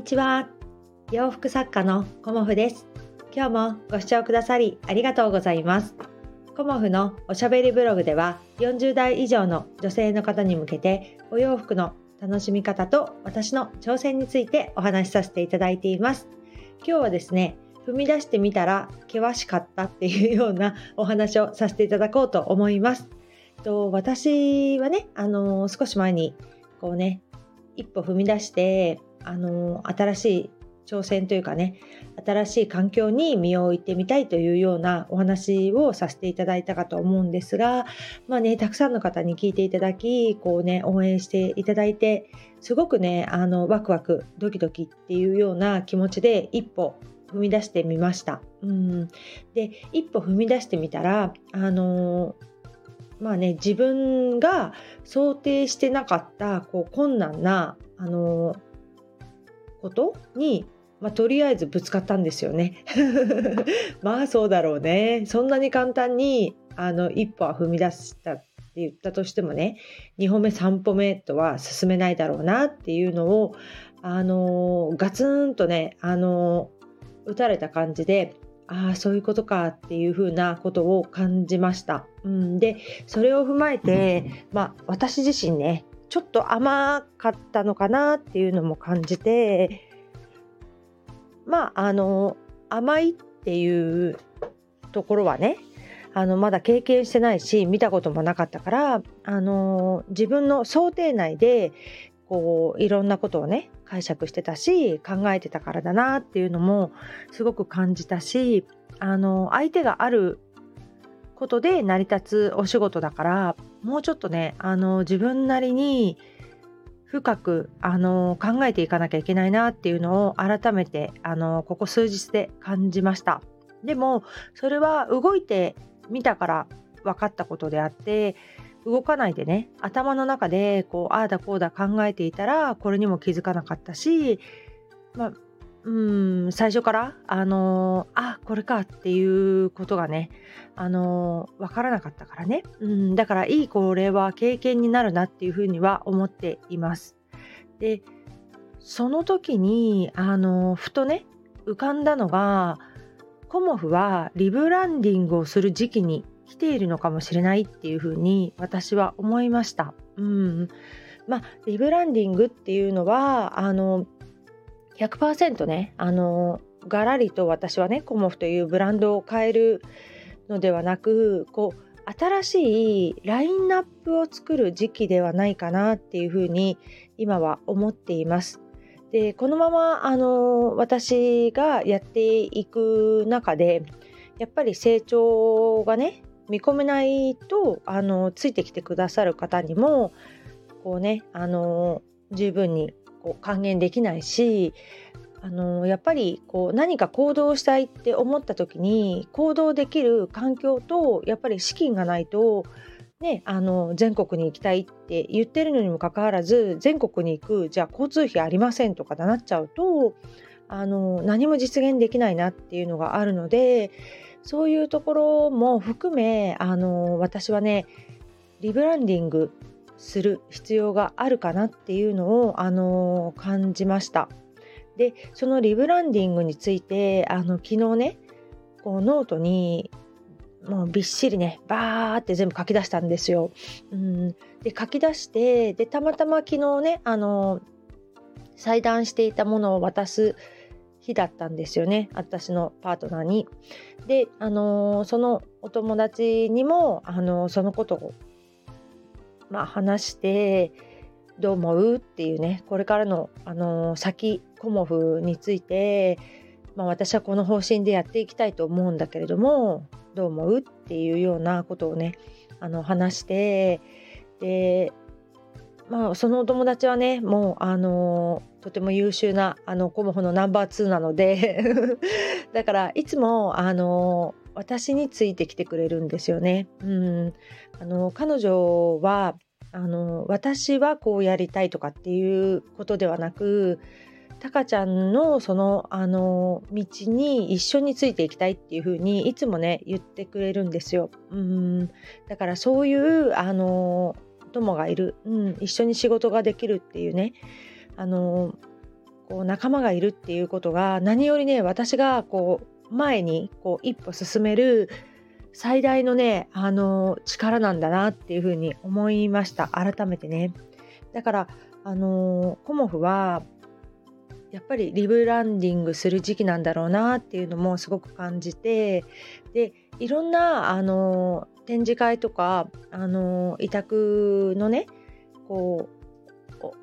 にちは。洋服作家のコモフです。今日もご視聴くださりありがとうございます。コモフのおしゃべりブログでは40代以上の女性の方に向けてお洋服の楽しみ方と私の挑戦についてお話しさせていただいています。今日はですね踏み出してみたら険しかったっていうようなお話をさせていただこうと思います。と私はねあの少し前にこうね一歩踏み出してあの新しい挑戦というかね新しい環境に身を置いてみたいというようなお話をさせていただいたかと思うんですがまあねたくさんの方に聞いていただきこうね応援していただいてすごくねあのワクワクドキドキっていうような気持ちで一歩踏み出してみました。うん、で一歩踏み出してみたらあのまあね自分が想定してなかったこう困難なあのことに、まあ、とりあえずぶつかったんですよね。まあそうだろうね。そんなに簡単にあの一歩は踏み出したって言ったとしてもね2歩目3歩目とは進めないだろうなっていうのをあのガツンとねあの打たれた感じでああそういうことかっていうふうなことを感じました。うん、でそれを踏まえて、まあ、私自身ねちょっと甘かったのかなっていうのも感じてまああの甘いっていうところはねあのまだ経験してないし見たこともなかったからあの自分の想定内でこういろんなことをね解釈してたし考えてたからだなっていうのもすごく感じたしあの相手があることで成り立つお仕事だからもうちょっとねあの自分なりに深くあの考えていかなきゃいけないなっていうのを改めてあのここ数日で感じました。でもそれは動いてみたから分かったことであって動かないでね頭の中でこうああだこうだ考えていたらこれにも気づかなかったし、まあ、うん最初から？あのあこれかっていうことがねあの分からなかったからね、うん、だからいいこれは経験になるなっていうふうには思っています。でその時にあのふとね浮かんだのがコモフはリブランディングをする時期に来ているのかもしれないっていうふうに私は思いました。うん、まあリブランディングっていうのはあの100%ねあのガラリと私はねコモフというブランドを変えるのではなくこう新しいラインナップを作る時期ではないかなっていうふうに今は思っています。でこのままあの私がやっていく中でやっぱり成長がね見込めないとあのついてきてくださる方にもこうねあの十分にこう還元できないしあのやっぱりこう何か行動したいって思った時に行動できる環境とやっぱり資金がないと、ね、あの全国に行きたいって言ってるのにもかかわらず全国に行くじゃあ交通費ありませんとかなっちゃうとあの何も実現できないなっていうのがあるのでそういうところも含めあの私はねリブランディングする必要があるかなっていうのをあの感じました。でそのリブランディングについてあの昨日ねこうノートにもうびっしりねバーって全部書き出したんですよ。うん、で書き出してでたまたま昨日ねあの裁断していたものを渡す日だったんですよね私のパートナーに。で、あの、そのお友達にも、あの、そのことを、まあ、話してどう思うっていうねこれからの、あのー、先コモフについて、まあ、私はこの方針でやっていきたいと思うんだけれどもどう思うっていうようなことをねあの話してでまあそのお友達はねもうあのとても優秀なあのコモフのナンバー2なので だからいつもあの私についてきてくれるんですよね。うん、あの彼女はあの私はこうやりたいとかっていうことではなくタカちゃんのそのあの道に一緒についていきたいっていうふうにいつもね言ってくれるんですよ。うん。だからそういうあの友がいる、うん、一緒に仕事ができるっていうね。あのこう仲間がいるっていうことが何よりね私がこう前にこう一歩進める最大のねあの力なんだなっていうふうに思いました。改めてね。だからあのコモフはやっぱりリブランディングする時期なんだろうなっていうのもすごく感じてでいろんなあの展示会とかあの委託のねこう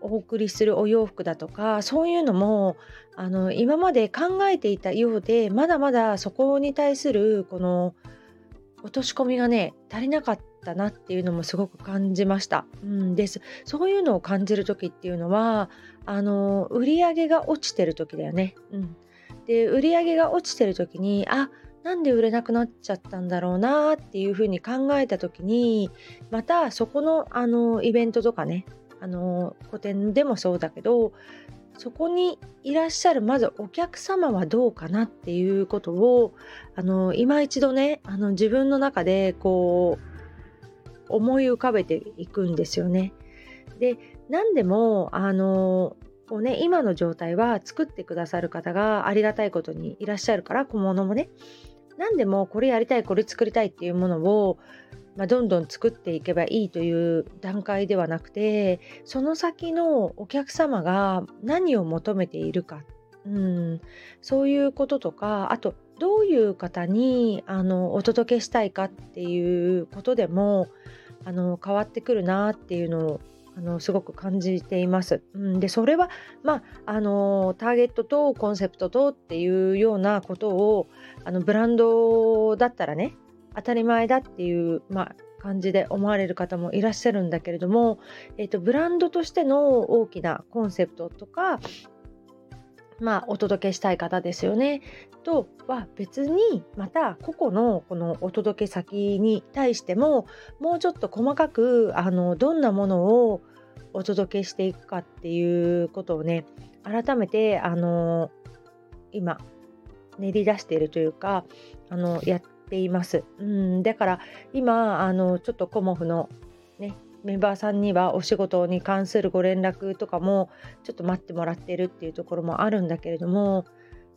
お送りするお洋服だとかそういうのもあの今まで考えていたようでまだまだそこに対するこの落とし込みがね足りなかったなっていうのもすごく感じました。うん、ですそういうのを感じる時っていうのはあの売り上げが落ちてる時だよね。うん、で売り上げが落ちてる時にあなんで売れなくなっちゃったんだろうなっていうふうに考えた時にまたそこのあのイベントとかねあの個展でもそうだけどそこにいらっしゃるまずお客様はどうかなっていうことをあの今一度ねあの自分の中でこう思い浮かべていくんですよね。で何でもあのこうね今の状態は作ってくださる方がありがたいことにいらっしゃるから小物もね何でもこれやりたいこれ作りたいっていうものをまあ、どんどん作っていけばいいという段階ではなくてその先のお客様が何を求めているか、うん、そういうこととかあとどういう方にあのお届けしたいかっていうことでもあの変わってくるなっていうのをあのすごく感じています。うん、でそれは、まあ、あのターゲットとコンセプトとっていうようなことをあのブランドだったらね当たり前だっていう、まあ、感じで思われる方もいらっしゃるんだけれども、えーと、ブランドとしての大きなコンセプトとか、まあ、お届けしたい方ですよね。とは別にまた個々のこのお届け先に対してももうちょっと細かくあのどんなものをお届けしていくかっていうことをね改めてあの今練り出しているというかあのやっています。うん、だから今あのちょっとコモフのねメンバーさんにはお仕事に関するご連絡とかもちょっと待ってもらってるっていうところもあるんだけれども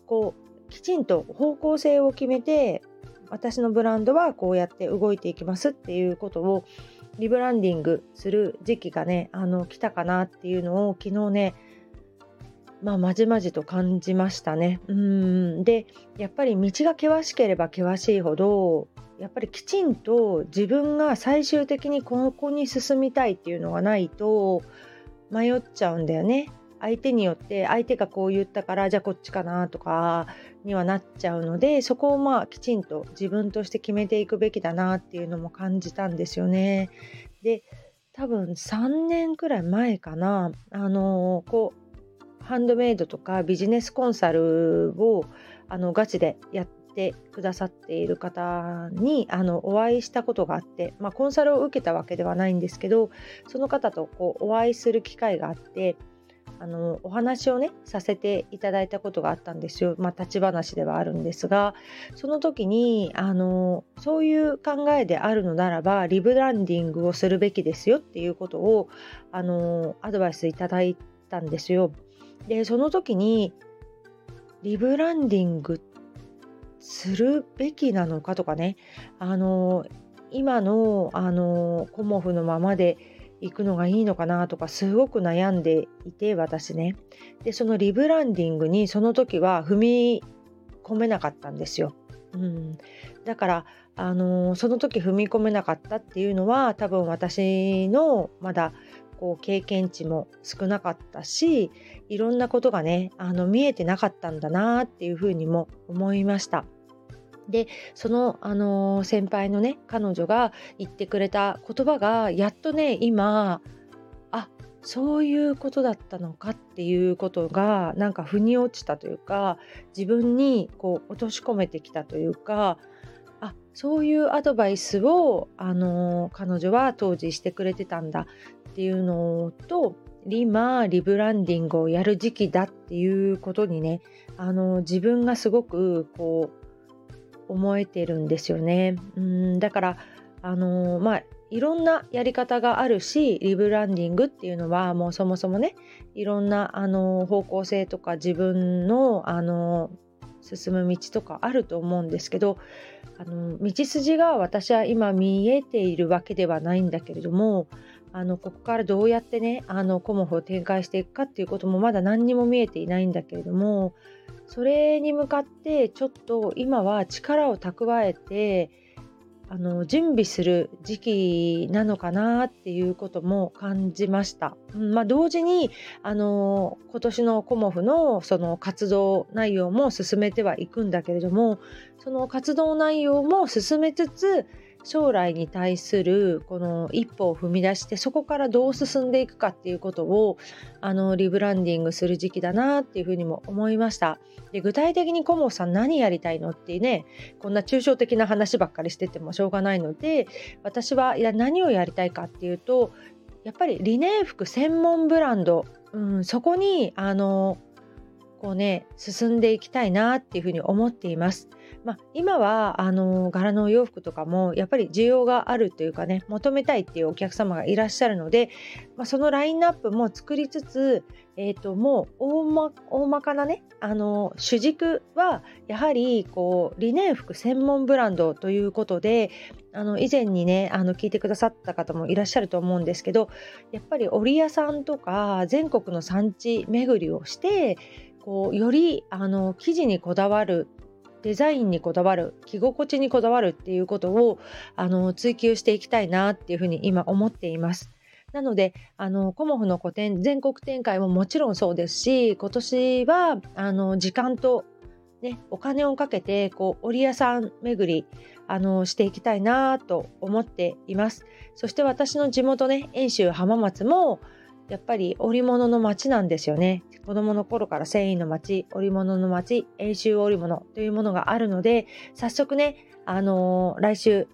こうきちんと方向性を決めて私のブランドはこうやって動いていきますっていうことをリブランディングする時期がねあの来たかなっていうのを昨日ねまあ、まじまじと感じましたね。うんでやっぱり道が険しければ険しいほどやっぱりきちんと自分が最終的にここに進みたいっていうのがないと迷っちゃうんだよね。相手によって相手がこう言ったからじゃあこっちかなとかにはなっちゃうのでそこをまあきちんと自分として決めていくべきだなっていうのも感じたんですよね。で多分3年くらい前かなあのこうハンドメイドとかビジネスコンサルをあのガチでやってくださっている方にあのお会いしたことがあって、まあ、コンサルを受けたわけではないんですけどその方とこうお会いする機会があってあのお話をねさせていただいたことがあったんですよ、まあ、立ち話ではあるんですがその時にあのそういう考えであるのならばリブランディングをするべきですよっていうことをあのアドバイスいただいたんですよ。でその時にリブランディングするべきなのかとかね。あの今のあのコモフのままで行くのがいいのかなとかすごく悩んでいて私ね。でそのリブランディングにその時は踏み込めなかったんですよ。うん、だからあのその時踏み込めなかったっていうのは多分私のまだこう経験値も少なかったしいろんなことがねあの見えてなかったんだなっていうふうにも思いました。でその、あのー、先輩のね彼女が言ってくれた言葉がやっとね今あそういうことだったのかっていうことがなんか腑に落ちたというか自分にこう落とし込めてきたというかあそういうアドバイスを、あの、彼女は当時してくれてたんだっていうのと今リブランディングをやる時期だっていうことにねあの自分がすごくこう思えてるんですよね。うんだからあのまあいろんなやり方があるしリブランディングっていうのはもうそもそもねいろんなあの方向性とか自分のあの進む道とかあると思うんですけどあの道筋が私は今見えているわけではないんだけれどもあのここからどうやってねあのコモフを展開していくかっていうこともまだ何にも見えていないんだけれどもそれに向かってちょっと今は力を蓄えてあの準備する時期なのかなっていうことも感じました。うんまあ、同時にあの今年のコモフのその活動内容も進めてはいくんだけれどもその活動内容も進めつつ将来に対するこの一歩を踏み出してそこからどう進んでいくかっていうことをあのリブランディングする時期だなっていうふうにも思いました。で具体的にコモさん何やりたいのってねこんな抽象的な話ばっかりしててもしょうがないので私はいや何をやりたいかっていうとやっぱりリネン服専門ブランド、うん、そこにあのこうね進んでいきたいなっていうふうに思っています。まあ、今はあの柄のお洋服とかもやっぱり需要があるというかね求めたいっていうお客様がいらっしゃるので、まあ、そのラインナップも作りつつ、えー、ともう大ま大まかなねあの主軸はやはりこうリネン服専門ブランドということであの以前にねあの聞いてくださった方もいらっしゃると思うんですけどやっぱり織屋さんとか全国の産地巡りをしてこうよりあの生地にこだわるデザインにこだわる着心地にこだわるっていうことをあの追求していきたいなっていうふうに今思っています。なのであのコモフの個展全国展開ももちろんそうですし今年はあの時間と、ね、お金をかけてこう織屋さん巡りあのしていきたいなと思っています。そして私の地元ね遠州浜松もやっぱり織物の町なんですよね。子供の頃から繊維の町、織物の町、遠州織物というものがあるので、早速ね、あのー、来週、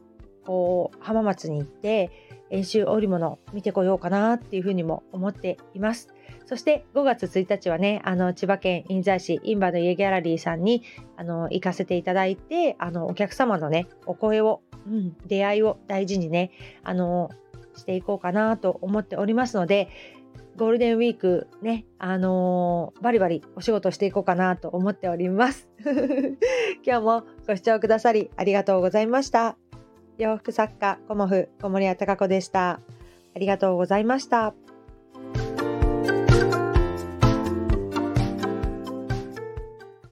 こう、浜松に行って、遠州織物見てこようかなっていうふうにも思っています。そして5月1日はね、あの千葉県印西市インバの家ギャラリーさんにあの行かせていただいて、あのお客様のね、お声を、うん、出会いを大事にね、あのしていこうかなと思っておりますので、ゴールデンウィークね、あのー、バリバリお仕事していこうかなと思っております。今日もご視聴くださりありがとうございました。洋服作家、コモフ、小森屋隆子でした。ありがとうございました。